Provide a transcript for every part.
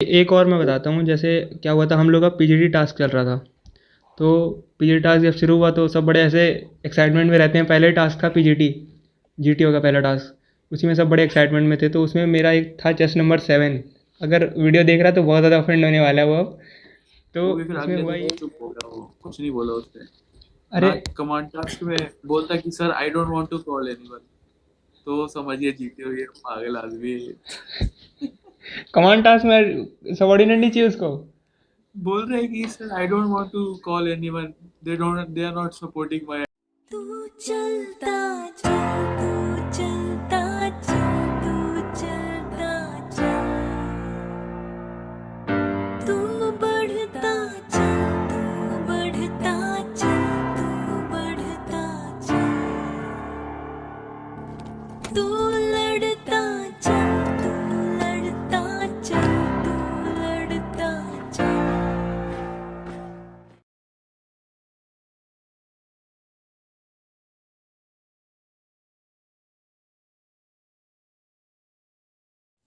एक और मैं बताता हूँ जैसे क्या हुआ था हम लोग का पीजीडी टास्क चल रहा था। तो पीजीडी टास्क जब शुरू हुआ तो सब बड़े ऐसे एक्साइटमेंट में रहते हैं पहले टास्क था पीजीटी जीटीओ का पहला टास्क उसी में सब बड़े एक्साइटमेंट में थे तो उसमें मेरा एक था चेस्ट नंबर सेवन अगर वीडियो देख रहा तो बहुत ज़्यादा ऑफेंड होने वाला है वो। अब तो उसमें हुआ कुछ नहीं बोला उसने। अरे। कमांड टास्क में बोलता कि sir I don't want to call anyone तो समझिए जीते हुए पागल आदमी है। कमांड टास्क में सबॉर्डिनेट नहीं चाहिए उसको? बोल रहे हैं कि sir I don't want to call anyone they don't they are not supporting my तू चलता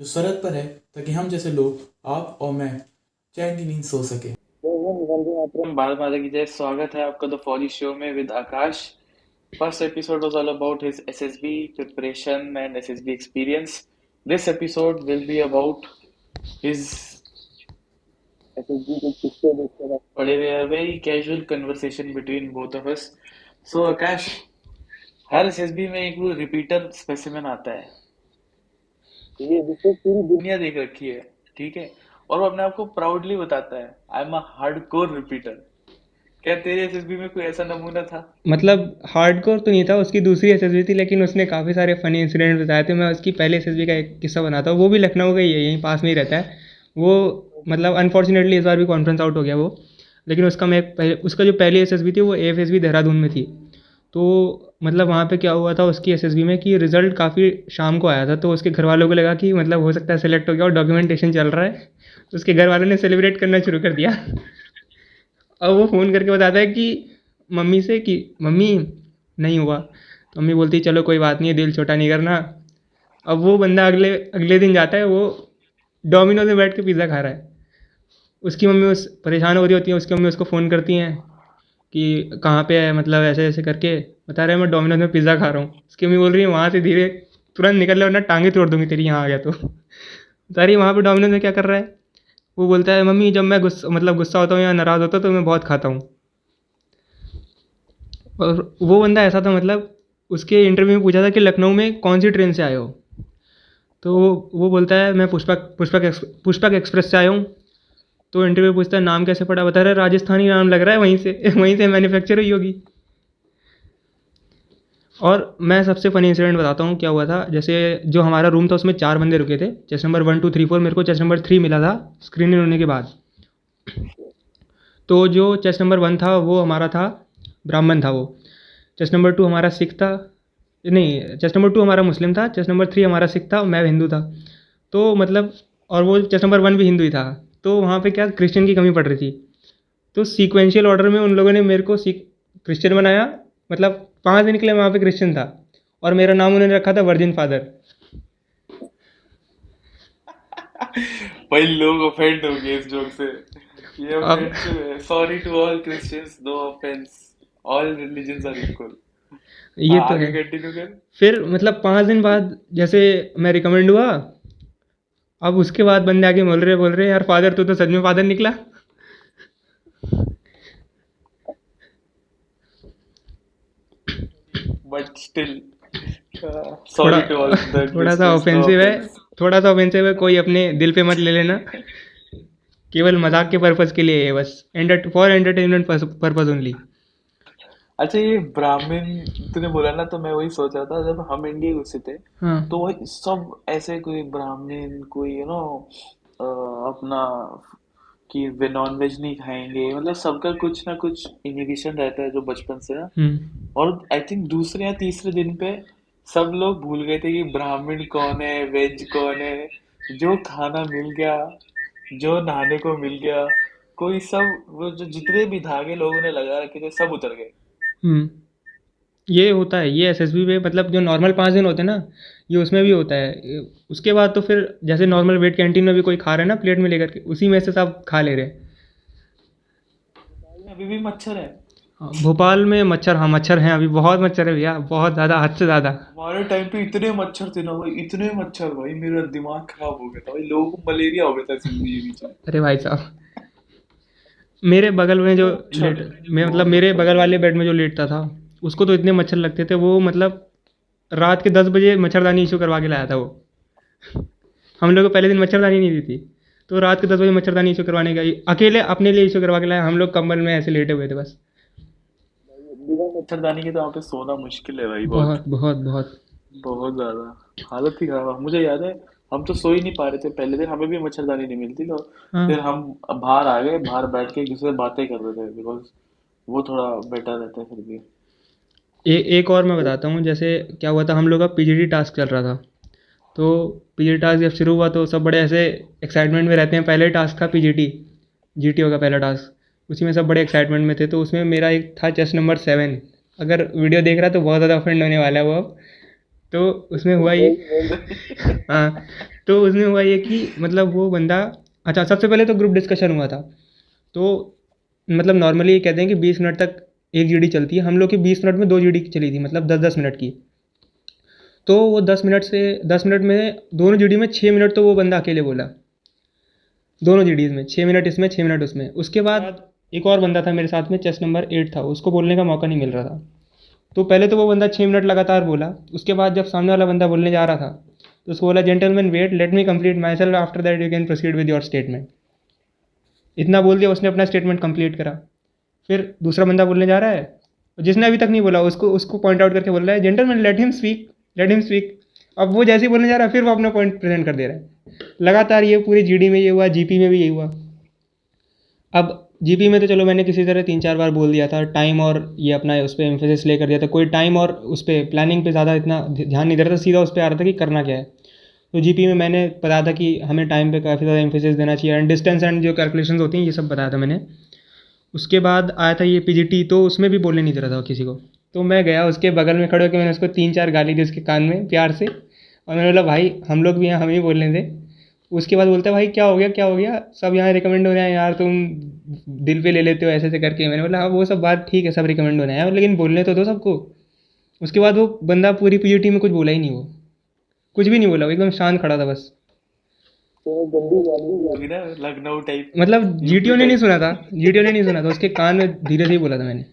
जो सरहद पर है, ताकि हम जैसे लोग, आप और मैं, चैन की नींद सो सके। स्वागत है आपका द शो में with Akash. First episode was all about his SSB preparation and SSB experience this episode will be about his but it is a very casual conversation between both of us so Akash, her SSB में एक repeater specimen आता है। ये जिसको पूरी दुनिया देख रखी है ठीक है? और वो अपने आप को प्राउडली बताता है I am a hardcore repeater क्या तेरे एसएसबी में कोई ऐसा नमूना था? मतलब हार्डकोर तो नहीं था उसकी दूसरी एसएसबी थी लेकिन उसने काफ़ी सारे फनी इंसिडेंट बताए थे। मैं उसकी पहले एस का एक किस्सा बनाता हूँ वो भी लखनऊ का ही है यहीं पास में ही रहता है। वो मतलब अनफॉर्चुनेटली इस बार भी कॉन्फ्रेंस आउट हो गया वो लेकिन उसका मैं पहले उसका जो पहली एसएसबी थी वो ए देहरादून में थी। तो मतलब वहाँ पे क्या हुआ था उसकी एसएसबी में कि रिज़ल्ट काफ़ी शाम को आया था तो उसके घर वालों को लगा कि मतलब हो सकता है सेलेक्ट हो गया और डॉक्यूमेंटेशन चल रहा है। तो उसके घर वालों ने सेलिब्रेट करना शुरू कर दिया। अब वो फ़ोन करके बताता है कि मम्मी से कि, मम्मी, नहीं हुआ। तो मम्मी बोलती चलो कोई बात नहीं है दिल छोटा नहीं करना। अब वो बंदा अगले अगले दिन जाता है, वो डोमिनोज में बैठ के पिज़्ज़ा खा रहा है। उसकी मम्मी उस, परेशान हो रही होती है, उसकी मम्मी उसको फ़ोन करती हैं। कि कहाँ पे है मतलब ऐसे ऐसे करके बता रहे हैं, मैं डोमिनोज में पिज़्ज़ा खा रहा हूँ। उसकी मम्मी बोल रही है, वहाँ से धीरे, तुरंत निकल ले वरना टांगे तोड़ दूँगी तेरी, यहाँ आ गया तो। बता रही वहाँ पर डोमिनोज में क्या कर रहा है? वो बोलता है, मम्मी, जब मैं गुस्सा मतलब गुस्सा होता हूँ या नाराज़ होता हूँ तो मैं बहुत खाता हूँ। और वो बंदा ऐसा था मतलब उसके इंटरव्यू में पूछा था कि लखनऊ में कौन सी ट्रेन से आए हो? तो वो बोलता है, मैं पुष्पक एक्स पुष्पक एक्सप्रेस से आया हूँ। तो इंटरव्यू पूछता है, नाम कैसे पड़ा बता रहा है, राजस्थानी नाम लग रहा है, वहीं से वहीं से मैन्युफैक्चर हुई होगी। और मैं सबसे फ़नी इंसिडेंट बताता हूँ, क्या हुआ था? जैसे जो हमारा रूम था, उसमें चार बंदे रुके थे। Chest number one two three four मेरे को चेस्ट नंबर थ्री मिला था स्क्रीनिंग होने के बाद। तो जो चेस्ट नंबर वन था, वो हमारा था, ब्राह्मण था वो। चेस्ट नंबर टू हमारा सिख था, नहीं चेस्ट नंबर टू हमारा मुस्लिम था चेस्ट नंबर थ्री हमारा सिख था, मैं हिंदू था। तो मतलब और वो चेस्ट नंबर वन भी हिंदू ही था। तो वहाँ पे क्या क्रिश्चियन की कमी पड़ रही थी। तो सीक्वेंशियल ऑर्डर में उन लोगों ने मेरे को क्रिश्चियन बनाया। मतलब पाँच दिन के लिए वहाँ पे क्रिश्चियन था। और मेरा नाम उन्होंने रखा था वर्जिन फादर भाई लोग ऑफेंड हो गए इस जोक से। है। Sorry to all Christians no offence all religions are equal ये तो है। फिर मतलब पाँच दिन बाद जैसे मैं रिकमेंड हुआ अब उसके बाद बंदे आगे बोल रहे बोल रहे यार फादर तू तो सच में फादर निकला. बट स्टिल थोड़ा थोड़ा सा ऑफेंसिव है थोड़ा सा ऑफेंसिव है कोई अपने दिल पे मत ले लेना। केवल मज़ाक के पर्पज़ के लिए है बस। Enter for entertainment purpose only अच्छा ये ब्राह्मण तूने बोला ना तो मैं वही सोच रहा था जब हम इंडिया घुसे थे हाँ। तो वही सब ऐसे कोई ब्राह्मण कोई यू नो अपना कि वे नॉन वेज नहीं खाएँगे मतलब सबका कुछ ना कुछ इनहिबिशन रहता है जो बचपन से ना। हम्म। और आई थिंक दूसरे या तीसरे दिन पे सब लोग भूल गए थे कि ब्राह्मण कौन है वेज कौन है जो खाना मिल गया जो नहाने को मिल गया कोई सब वो जो जितने भी धागे लोगों ने लगा रखे थे सब उतर गए। हम्म। ये होता है ये एसएसबी में मतलब जो नॉर्मल पाँच दिन होते हैं ना ये उसमें भी होता है। उसके बाद तो फिर जैसे नॉर्मल वेट कैंटीन में भी कोई खा रहा है ना प्लेट में लेकर के उसी में से सब खा ले रहे हैं। अभी भी मच्छर है। हाँ, भोपाल में मच्छर हाँ मच्छर हैं अभी बहुत मच्छर है भैया बहुत ज़्यादा हद से ज़्यादा। हमारे टाइम पे इतने मच्छर थे ना भाई इतने मच्छर भाई मेरा दिमाग खराब हो गया था। भाई लोगों को मलेरिया हो गया था ज़िंदगी बीच में। अरे भाई साहब मेरे बगल में जो लेट मैं मतलब मेरे बगल वाले बेड में जो लेटता था उसको तो इतने मच्छर लगते थे वो मतलब रात के दस बजे मच्छरदानी इशू करवा के लाया था वो। हम लोग को पहले दिन मच्छरदानी नहीं दी थी तो रात के दस बजे मच्छरदानी इशू करवाने गई अकेले अपने लिए इशू करवा के लाया हम लोग कंबल में ऐसे लेटे हुए थे बस। मच्छरदानी के तो वहाँ पे सोना मुश्किल है भाई बहुत। बहुत बहुत बहुत। बहुत ज़्यादा। हालत ही खराब मुझे याद है हम तो सो ही नहीं पा रहे थे। पहले दिन हमें भी मच्छरदानी नहीं मिलती तो फिर हम बाहर आ गए बाहर बैठ के एक दूसरे से बातें कर रहे थे बिकॉज़ वो थोड़ा बेटर रहता है फिर भी। ए, एक और मैं बताता हूँ जैसे क्या हुआ था हम लोग का पीजीडी टास्क चल रहा था। तो पीजीडी टास्क जब शुरू हुआ तो सब बड़े ऐसे एक्साइटमेंट में रहते हैं। पहले टास्क था पीजीटी जीटीओ का पहला टास्क उसी में सब बड़े एक्साइटमेंट में थे। तो उसमें मेरा एक था चेस्ट नंबर सेवन अगर वीडियो देख रहा है तो बहुत ज़्यादा ऑफेंड होने वाला है वो अब। तो उसमें हुआ ये हाँ तो उसमें हुआ ये कि मतलब वो बंदा अच्छा सबसे पहले तो ग्रुप डिस्कशन हुआ था। तो मतलब नॉर्मली ये कहते हैं कि बीस मिनट तक एक जीडी चलती है। हम लोग की बीस मिनट में दो जीडी चली थी मतलब दस दस मिनट की। तो वो दस मिनट से दस मिनट में दोनों जीडी में छः मिनट तो वो बंदा अकेले बोला। दोनों जीडीज़ में छः मिनट इसमें छः मिनट उसमें। उसके बाद एक और बंदा था मेरे साथ में चेस्ट नंबर एट था। उसको बोलने का मौका नहीं मिल रहा था। तो पहले तो वो बंदा छः मिनट लगातार बोला। उसके बाद जब सामने वाला बंदा बोलने जा रहा था तो उसको बोला gentleman wait let me complete myself after that you can proceed with your statement इतना बोल दिया, उसने अपना स्टेटमेंट कंप्लीट करा। फिर दूसरा बंदा बोलने जा रहा है जिसने अभी तक नहीं बोला, उसको उसको पॉइंट आउट करके बोल रहा है gentleman let him speak let him speak अब वो जैसे ही बोलने जा रहा है, फिर वो अपना पॉइंट प्रेजेंट कर दे रहा है। लगातार ये पूरी जीडी में ये हुआ जीपी में भी ये हुआ। अब जीपी में तो चलो मैंने किसी तरह तीन चार बार बोल दिया था टाइम और ये अपना उस पर एम्फेसिस ले कर दिया था। कोई टाइम और उस पर प्लानिंग पे ज़्यादा इतना ध्यान नहीं दे रहा था, सीधा उस पर आ रहा था कि करना क्या है। तो जीपी में मैंने बताया था कि हमें टाइम पे काफ़ी ज़्यादा एम्फेसिस देना चाहिए एंड डिस्टेंस एंड जो कैलकुलेशंस होती हैं, ये सब बताया था मैंने। उसके बाद आया था ये पीजीटी तो उसमें भी बोलने नहीं दे रहा था किसी को। तो मैं गया, उसके बगल में खड़े होकर मैंने उसको तीन चार गाली दी उसके कान में, प्यार से। और मैंने बोला, भाई, हम लोग भी यहाँ, हम बोल रहे थे। उसके बाद बोलता है भाई क्या हो गया क्या हो गया? सब यहाँ रिकमेंड हो रहे हैं यार तुम दिल पे ले लेते हो ऐसे ऐसे करके। मैंने बोला हाँ वो सब बात ठीक है सब रिकमेंड हो रहे हैं लेकिन बोलने तो दो सबको। उसके बाद वो बंदा पूरी पीजीटी में कुछ बोला ही नहीं वो। कुछ भी नहीं बोला वो एकदम शांत खड़ा था बस। ना लखनऊ टाइप मतलब जीटीओ ने नहीं सुना था जीटीओ ने नहीं सुना था उसके कान में धीरे से ही बोला था मैंने।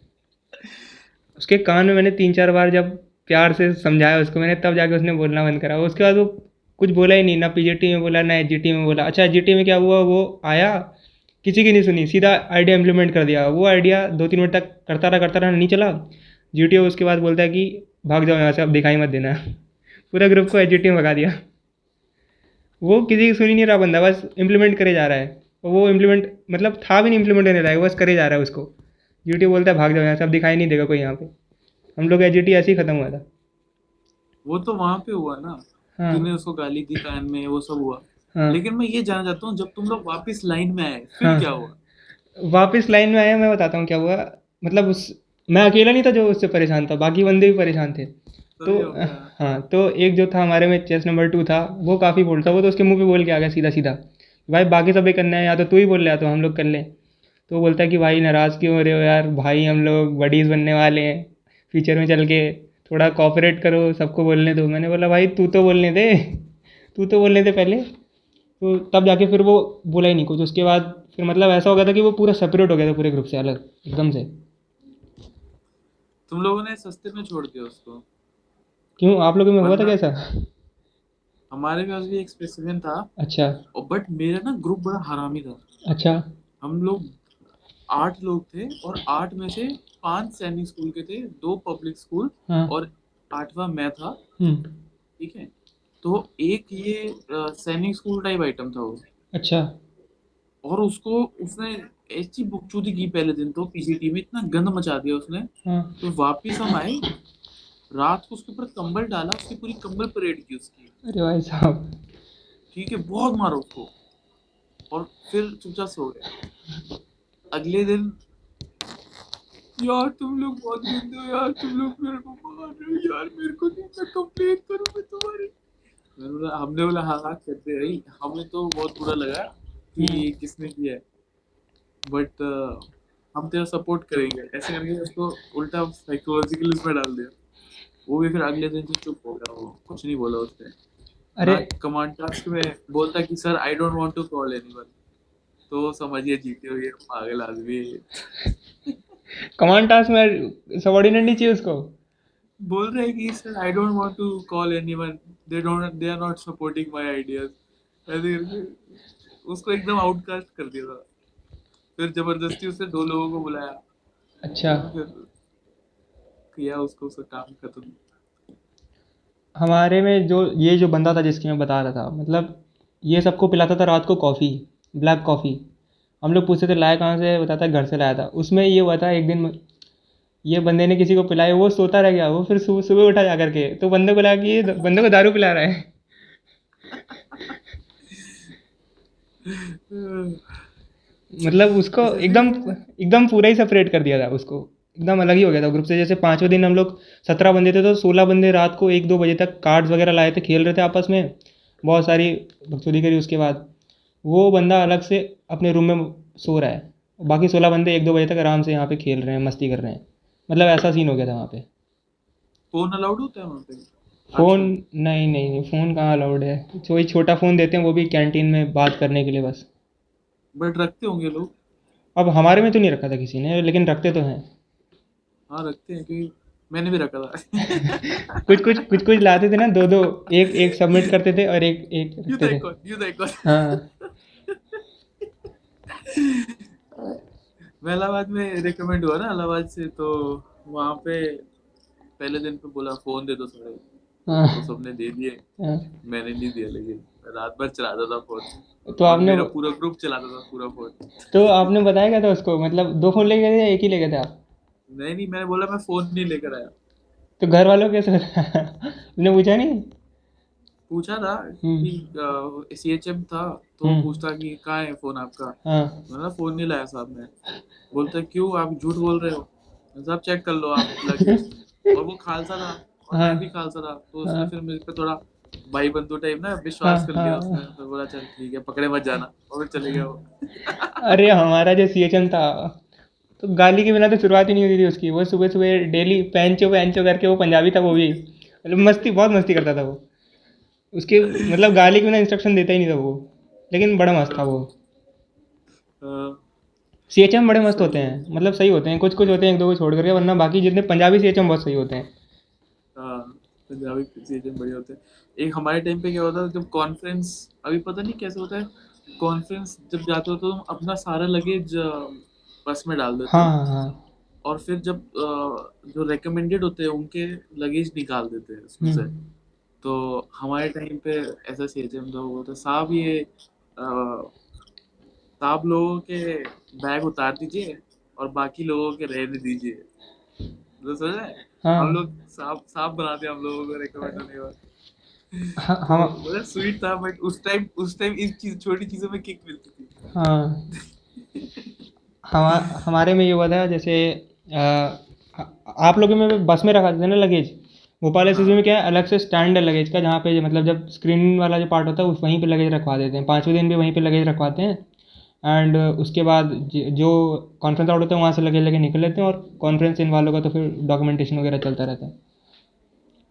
उसके कान में मैंने तीन चार बार जब प्यार से समझाया उसको मैंने तब जाके उसने बोलना बंद करा। उसके बाद वो कुछ बोला ही नहीं, ना पीजीटी में बोला, ना जीटी में बोला। अच्छा जीटी में क्या हुआ? वो आया, किसी की नहीं सुनी, सीधा आइडिया इम्प्लीमेंट कर दिया। वो आइडिया दो तीन मिनट तक करता रहा करता रहा, नहीं चला। जी उसके बाद बोलता है कि, भाग जाओ यहाँ से, अब दिखाई मत देना। पूरा ग्रुप को जी में भगा दिया। वो किसी की सुनी नहीं रहा बंदा, बस इम्प्लीमेंट करे जा रहा है। और वो इम्प्लीमेंट मतलब था भी नहीं इम्प्लीमेंट होने लायक, बस करे जा रहा है उसको। जी बोलता है, भाग जाओ यहाँ से, अब दिखाई नहीं देगा कोई यहाँ पे। हम लोग जी ऐसे ही ख़त्म हुआ था। वो तो वहाँ पे हुआ ना। हाँ। तूने उसको गाली दी कान में वो सब हुआ। हाँ। लेकिन मैं ये जानना चाहता हूँ जब तुम लोग वापस लाइन में आए फिर हाँ। क्या हुआ? वापस लाइन में आया मैं बताता हूँ क्या हुआ। मतलब उस मैं अकेला नहीं था जो उससे परेशान था बाकी बंदे भी परेशान थे। तो हो तो एक जो था हमारे में चेस नंबर टू था वो काफ़ी बोलता वो तो उसके मुँह पे बोल के आ गया सीधा सीधा। भाई बाकी सब करना है या तो तू ही बोल ले तो हम लोग कर लें। तो बोलता है कि भाई नाराज़ क्यों हो रहे हो यार? भाई हम लोग बडीज़ बनने वाले हैं फ्यूचर में चल के। थोड़ा कॉपरेट करो सबको बोलने दो। मैंने बोला भाई तू तो बोलने दे। तू तो बोलने दे पहले। तो तब जाके फिर वो बोला ही नहीं कुछ। उसके बाद फिर मतलब ऐसा हो गया था कि वो पूरा सेपरेट हो गया था पूरे ग्रुप से अलग एकदम से। तुम लोगों ने सस्ते में छोड़ दिया उसको? क्यों? आप लोगों में हुआ था कैसा? हमारे पास भी एक स्पेसिफिक था। अच्छा। और बट मेरा ना ग्रुप बड़ा हरामी था। अच्छा। हम लोग आठ लोग थे और आठ में से पाँच सैनिक स्कूल के थे दो पब्लिक स्कूल हाँ। और आठवां मैं था। हम्म, ठीक है? तो एक ये सैनिक स्कूल टाइप आइटम था वो। अच्छा। और उसको उसने ऐसी बुकचोदी की पहले दिन तो पीसीटी में इतना गंद मचा दिया उसने। हाँ। तो वापिस हम आए रात को उसके ऊपर कंबल डाला उसकी पूरी कंबल परेड की उसकी। अरे भाई साहब। ठीक है? बहुत मारो उसको। और फिर चुपचाप सो गए अगले दिन यार तुम लोग बहुत गंदे हो यार तुम लोग मेरे को मार रहे हो यार मेरे को नहीं मैं कंप्लेन करूँगा तुम्हारी। मैंने बोला हमने बोला हाँ हाँ करते भाई हमें तो बहुत बुरा लगा कि किसने किया है। बट हम तेरा सपोर्ट करेंगे। ऐसे करके उसको उल्टा साइकोलॉजिकल उसमें डाल दिया। वो भी फिर अगले दिन से चुप हो गया। वो कुछ नहीं बोला उसने। अरे। कमांड टास्क में बोलता कि sir I don't want to call anyone तो समझिए जीते हुए पागल आदमी। कमांड टास्क में सबॉर्डिनेट नहीं चाहिए उसको। बोल रहे हैं कि sir I don't want to call anyone they don't they are not supporting my ideas ऐसे करके उसको एकदम आउटकास्ट कर दिया था। फिर ज़बरदस्ती उसने दो लोगों को बुलाया। अच्छा। फिर किया उसको उसका काम खत्म। हमारे में जो ये जो बंदा था जिसकी मैं बता रहा था मतलब ये सबको पिलाता था रात को कॉफ़ी ब्लैक कॉफ़ी। हम लोग पूछते थे, लाया कहाँ से? बताता घर से लाया था। उसमें ये हुआ था, एक दिन ये बंदे ने किसी को पिलाया, वो सोता रह गया, वो फिर सुबह सुबह उठा जा करके तो बंदे को लगा कि ये बंदे को दारू पिला रहा है। मतलब उसको एकदम एकदम पूरा ही सेपरेट कर दिया था उसको। एकदम अलग ही हो गया था ग्रुप से। जैसे पाँचवें दिन हम लोग सत्रह बंदे थे तो सोलह बंदे रात को एक दो बजे तक कार्ड्स वगैरह लाए थे, खेल रहे थे आपस में। बहुत सारी बकचोदी करी उसके बाद। वो बंदा अलग से अपने रूम में सो रहा है। बाकी सोलह बंदे एक दो बजे तक आराम से यहाँ पे खेल रहे हैं मस्ती कर रहे हैं। मतलब ऐसा सीन हो गया था वहाँ पे। फ़ोन अलाउड होता है वहाँ पे? फ़ोन नहीं नहीं नहीं फ़ोन कहाँ अलाउड है? कोई छोटा फ़ोन देते हैं वो भी कैंटीन में बात करने के लिए बस। बट रखते होंगे लोग। अब हमारे में तो नहीं रखा था किसी ने लेकिन रखते तो हैं। हाँ रखते हैं क्योंकि मैंने भी रखा था। कुछ कुछ कुछ कुछ लाते थे ना दो दो एक एक सबमिट करते थे और एक एक यू थे। यू दैट हाँ। मैं इलाहाबाद में रिकमेंड हुआ ना इलाहाबाद से तो वहाँ पे पहले दिन पे बोला फ़ोन दे दो सारे तो हाँ सबने दे दिए। हाँ। मैंने नहीं दिया लेकिन रात भर चलाता था फ़ोन। तो आपने मेरा पूरा ग्रुप चलाता था पूरा फ़ोन। तो आपने बताया क्या था उसको? मतलब दो फ़ोन लेके गए थे एक ही लेके थे आप? नहीं नहीं मैंने बोला मैं फ़ोन नहीं लेकर आया। तो घर वालों को कैसे तुमने पूछा नहीं? पूछा था कि सी एच एम था तो हम्म। पूछता कि कहाँ है फ़ोन आपका? हाँ। मैंने फ़ोन नहीं लाया साहब ने। बोलते क्यों? आप झूठ बोल रहे हो? साहब चेक कर लो आप और वो खालसा था और हाँ। मैं भी खालसा था। तो उसने हाँ। फिर मेरे पे थोड़ा भाई बंधु टाइप ना विश्वास हाँ, कर लिया हाँ, उसने। तो बोला चल ठीक है पकड़े मत जाना। और चले गया वो। अरे हमारा जो सी एच एम था तो गाली के बिना तो शुरुआत ही नहीं होती थी उसकी। वो सुबह सुबह डेली पैंचो पैंचो करके वो पंजाबी था, वो भी। मतलब मस्ती, बहुत मस्ती करता था वो। उसके मतलब गाली के बिना इंस्ट्रक्शन देता ही नहीं था वो। लेकिन बड़ा मस्त था वो। सी एच एम बड़े मस्त होते हैं। मतलब सही होते हैं। कुछ कुछ होते हैं, एक दो को छोड़ करके, वरना बाकी जितने पंजाबी सी एच एम बहुत सही होते हैं। हाँ पंजाबी सीज़न बढ़िया होते हैं। एक हमारे टाइम पे क्या होता था, जब कॉन्फ्रेंस अभी पता नहीं कैसे होता है कॉन्फ्रेंस जब जाते हो तो अपना सारा लगेज बस में डाल देते हाँ हो। हाँ हाँ। और फिर जब जो रेकमेंडेड होते हैं उनके लगेज निकाल देते हैं उसमें से। हम्म, तो हमारे टाइम पे ऐसा सी एच एम था वो बोलता साहब ये साहब लोगों के बैग उतार दीजिए और बाकी लोगों के रहने दीजिए। तो समझ? हाँ। हम लोग साफ़ साफ़ बनाते हम लोगों को रिकमेंड होने के बाद। हाँ स्वीट था बट उस टाइम उस टाइम इस चीज़ छोटी चीज़ों में किक मिलती थी। हाँ। हमा, हमारे में ये हुआ था, जैसे आप लोगों में बस में रखा देते ना लगेज? भोपाल एस में क्या है, अलग से स्टैंड है लगेज का, जहाँ पे मतलब जब स्क्रीन वाला जो पार्ट होता है, उस वहीं पे लगेज रखवा देते हैं। पाँचवें दिन भी वहीं पे लगेज रखवाते हैं। एंड उसके बाद जो कॉन्फ्रेंस आउट होता है, वहाँ से लगेज लेके निकल लेते हैं और कॉन्फ्रेंस इन वालों का तो फिर डॉक्यूमेंटेशन वगैरह चलता रहता है।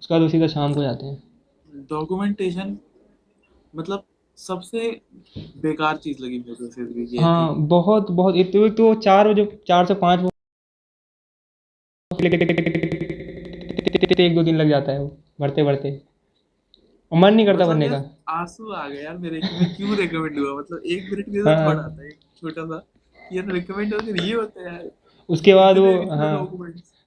उसके बाद उसी का शाम को जाते हैं। डॉक्यूमेंटेशन मतलब सबसे बेकार चीज़ लगी मेरे को सीधे ये हाँ बहुत बहुत एक तो तो चार बजे चार से पाँच एक दो दिन लग जाता है वो भरते भरते और मन नहीं करता भरने का। आँसू आ गए यार मेरे मैं क्यों रिकमेंड हुआ? मतलब एक मिनट के हाँ। लिए थोड़ा आता है एक छोटा सा। यार रिकमेंड हो ये होता है। यार उसके बाद वो हाँ।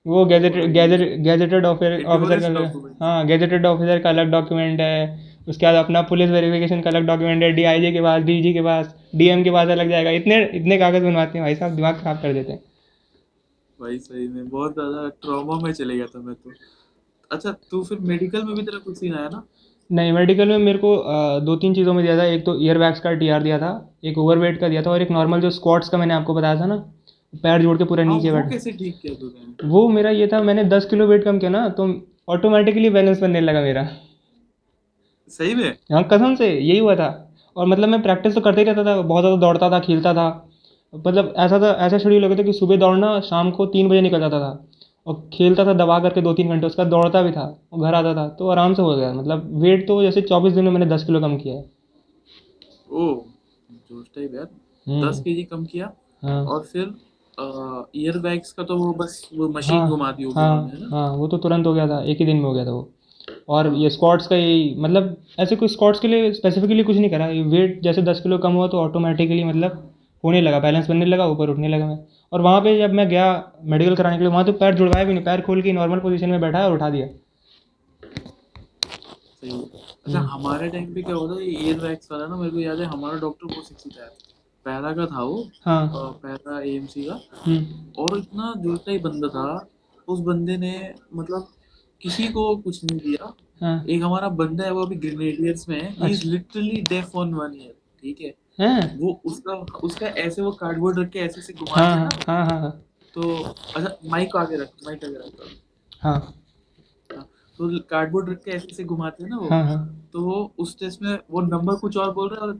वो gadget gadget gazetted officer officer का हाँ गैजेटेड ऑफिसर का अलग डॉक्यूमेंट है। उसके बाद अपना पुलिस वेरिफिकेशन का अलग डॉक्यूमेंट है डीआईजी के पास डीजी के पास डीएम के पास अलग जाएगा। इतने इतने कागज़ बनवाते हैं भाई साहब दिमाग ख़राब कर देते हैं। भाई सही में बहुत ज़्यादा ट्रॉमा में चले गया था मैं तो। अच्छा तू फिर मेडिकल में भी तेरा कुछ सीन आया ना? नहीं मेडिकल में मेरे को दो तीन चीज़ों में दिया था। एक तो ईयर बैग्स का टी दिया था एक ओवरवेट का दिया था और एक नॉर्मल जो स्क्वाट्स का मैंने आपको बताया था ना पैर जोड़ के पूरा हाँ नीचे बैठ। कैसे ठीक किया तूने? वो मेरा ये था मैंने दस किलो वेट कम किया ना तो ऑटोमेटिकली बैलेंस बनने लगा मेरा। सही में? हाँ कसम से यही हुआ था। और मतलब मैं प्रैक्टिस तो करते ही रहता था बहुत ज़्यादा दौड़ता था खेलता था। मतलब ऐसा था ऐसा शेड्यूल हो गया था कि सुबह दौड़ना शाम को तीन बजे निकल जाता था। और खेलता था दबा करके दो तीन घंटे उसका दौड़ता भी था और घर आता था तो आराम से हो गया। मतलब वेट तो जैसे चौबीस दिन में मैंने दस किलो कम किया है। ओ जोश टाइप यार। हम्म, दस केजी कम किया। हाँ। और फिर ईयर बैग्स का तो वो बस वो मशीन हाँ घुमा दी होगी हाँ हाँ वो तो तुरंत हो गया था एक ही दिन में हो गया था वो। और ये स्क्वाट्स का यही मतलब ऐसे कोई स्क्वाट्स के लिए स्पेसिफिकली कुछ नहीं करा। वेट जैसे दस किलो कम हुआ तो ऑटोमेटिकली मतलब होने लगा बैलेंस बनने लगा ऊपर उठने लगा मैं। और वहाँ पे जब मैं गया मेडिकल कराने के लिए वहाँ तो पैर जुड़वाया भी नहीं पैर खोल के नॉर्मल पोजीशन में बैठा और उठा दिया। अच्छा हम्म। हमारे टाइम पे क्या होता है ये ईयर बैग्स वाला ना मेरे को याद है हमारा डॉक्टर बहुत सेक्सी था। पैरा का था वो हाँ। पैरा एएमसी का। हम्म, और इतना जोरता ही बंदा था। उस बंदे ने मतलब किसी को कुछ नहीं दिया। हाँ। एक हमारा बंदा है वो अभी ग्रेनेडियर्स में है। Is literally deaf on one year ठीक है? हैं। वो उसका उसका ऐसे वो कार्डबोर्ड रख के ऐसे से घुमाते हाँ ना। हाँ हाँ हाँ। तो अच्छा माइक आगे रख माइक आगे रख। हाँ। हाँ, तो कार्डबोर्ड रख के ऐसे से घुमाते हैं ना वो। हाँ हाँ। तो वो उस टेस्ट में वो नंबर कुछ और बोल रहा है और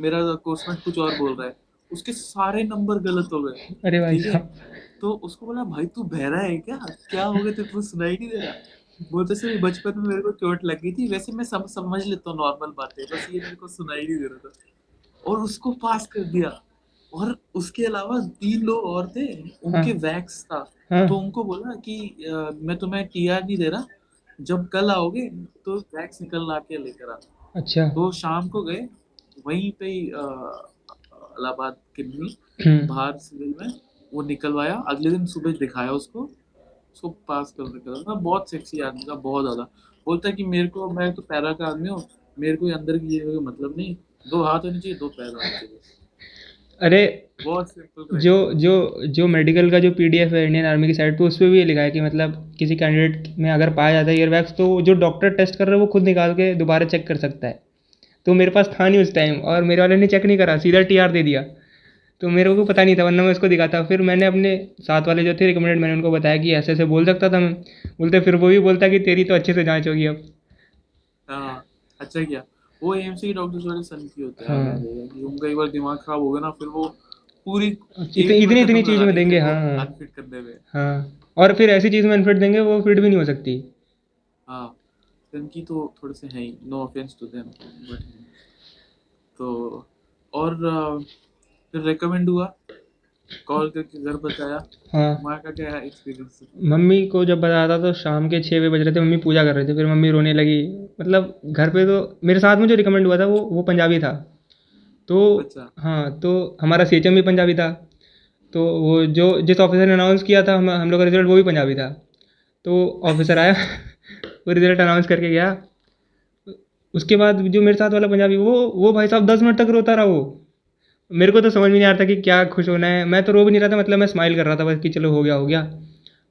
मेरा कोर्समेट कुछ और बोल रहा है। उसके सारे नंबर गलत हो गए। अरे भाई साहब। तो उसको बोला भाई तू बहरा है क्या? क्या हो गया तेरे को? सुनाई नहीं दे रहा? बोलते से बचपन में मेरे को चोट लग गई थी। वैसे मैं सम, समझ लेता हूँ नॉर्मल बातें। बस ये मेरे को सुनाई नहीं दे रहा था। और उसको पास कर दिया। और उसके अलावा तीन लोग और थे। उनके वैक्स था। हाँ। तो उनको बोला कि अ, मैं तुम्हें टीआर नहीं दे रहा। जब कल आओगे तो वैक्स निकल ला के लेकर आ। अच्छा। तो शाम को गए। वहीं पे ही अ, इलाहाबाद किडनी हम्म, बाहर सिविल में। वो निकलवाया। अगले दिन सुबह दिखाया उसको। उसको पास कर निकला था। बहुत सेक्सी आदमी था बहुत ज़्यादा। बोलता है कि मेरे को मैं तो पैरा का आदमी हूँ। मेरे को अंदर की ये मतलब नहीं। दो हाथ होने चाहिए दो पैर होने चाहिए। अरे बहुत सिंपल जो जो जो मेडिकल का जो पीडीएफ है इंडियन आर्मी की साइट पे उस पर भी ये लिखा है कि मतलब किसी कैंडिडेट में अगर पाया जाता है ईयरबैग्स तो जो डॉक्टर टेस्ट कर रहा है वो खुद निकाल के दोबारा चेक कर सकता है। तो मेरे पास था नहीं उस टाइम और मेरे वाले ने चेक नहीं करा सीधा टीआर दे दिया। तो मेरे को पता नहीं था वरना मैं उसको दिखाता। फिर मैंने अपने साथ वाले जो थे रिकमेंडेड मैंने उनको बताया कि ऐसे ऐसे बोल सकता था मैं। बोलते फिर वो भी बोलता कि तेरी तो अच्छे से जाँच होगी अब। हाँ अच्छा किया। वो एएमसी के डॉक्टर्स बड़े सन की होते हैं। हाँ। उनका एक बार दिमाग खराब हो गया ना फिर वो पूरी इतनी इतनी इतनी चीज़ में देंगे हाँ हाँ। अनफिट करने में हाँ और फिर ऐसी चीज़ में अनफिट देंगे वो फिट भी नहीं हो सकती। हाँ इनकी तो थोड़े से हैं ही no offence to them but तो और फिर रेकमेंड हुआ। कॉल करके घर बताया। हाँ। माँ का क्या एक्सपीरियंस मम्मी को जब बताया था तो शाम के छः बजे बज रहे थे मम्मी पूजा कर रहे थे फिर मम्मी रोने लगी। मतलब घर पे तो मेरे साथ में जो रिकमेंड हुआ था वो वो पंजाबी था। तो अच्छा। हाँ तो हमारा सी भी पंजाबी था। तो वो जो जिस ऑफिसर ने अनाउंस किया था हम हम लोग का रिज़ल्ट वो भी पंजाबी था। तो ऑफिसर आया वो रिज़ल्ट अनाउंस करके गया। उसके बाद जो मेरे साथ वाला पंजाबी वो वो भाई साहब दस मिनट तक रोता रहा वो। मेरे को तो समझ में नहीं आ रहा था कि क्या खुश होना है। मैं तो रो भी नहीं रहा था मतलब मैं स्माइल कर रहा था बस कि चलो हो गया हो गया।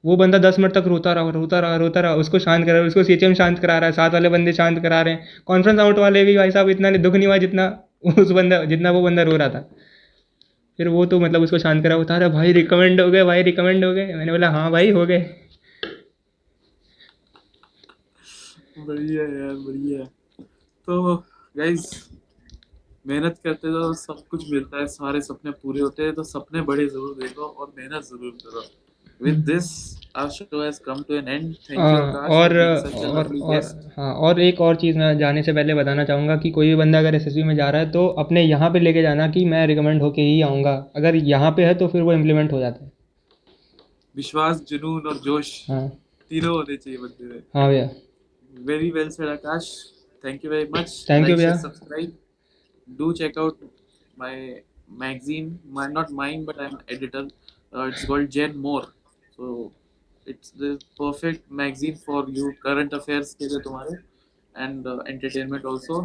वो बंदा दस मिनट तक रोता रहा रोता रहा रोता रहा, उसको शांत करा रहा उसको सी शांत करा रहा है साथ वाले बंदे शांत करा रहे हैं। कॉन्फ्रेंस आउट वाले भी भाई साहब इतना दुख नहीं हुआ जितना उस बंदा, जितना वो बंदा रो रहा था। फिर वो तो मतलब उसको शांत करा बता रहा भाई रिकमेंड हो गए, भाई रिकमेंड हो गए। मैंने बोला हाँ भाई, हो गए। बढ़िया यार, बढ़िया। तो गाइस मेहनत करते तो सब कुछ मिलता है सारे सपने पूरे होते हैं तो सपने बड़े ज़रूर देखो और मेहनत ज़रूर करो। विद दिस हाँ, और और और हाँ और एक और चीज़ मैं जाने से पहले बताना चाहूँगा कि कोई भी बंदा अगर एसएसबी में जा रहा है तो अपने यहाँ पे लेके जाना कि मैं रिकमेंड होके ही आऊँगा। अगर यहाँ पे है तो फिर वो इम्प्लीमेंट हो जाता है। विश्वास जुनून और जोश हाँ। तीनों होने चाहिए बंदे में। हाँ भैया। Said akash. Thank you very much. Thank you, like, share, भैया। subscribe. do check out my magazine my not mine but i'm editor uh, it's called jen more so it's the perfect magazine for you current affairs के लिए तुम्हारे and uh, entertainment also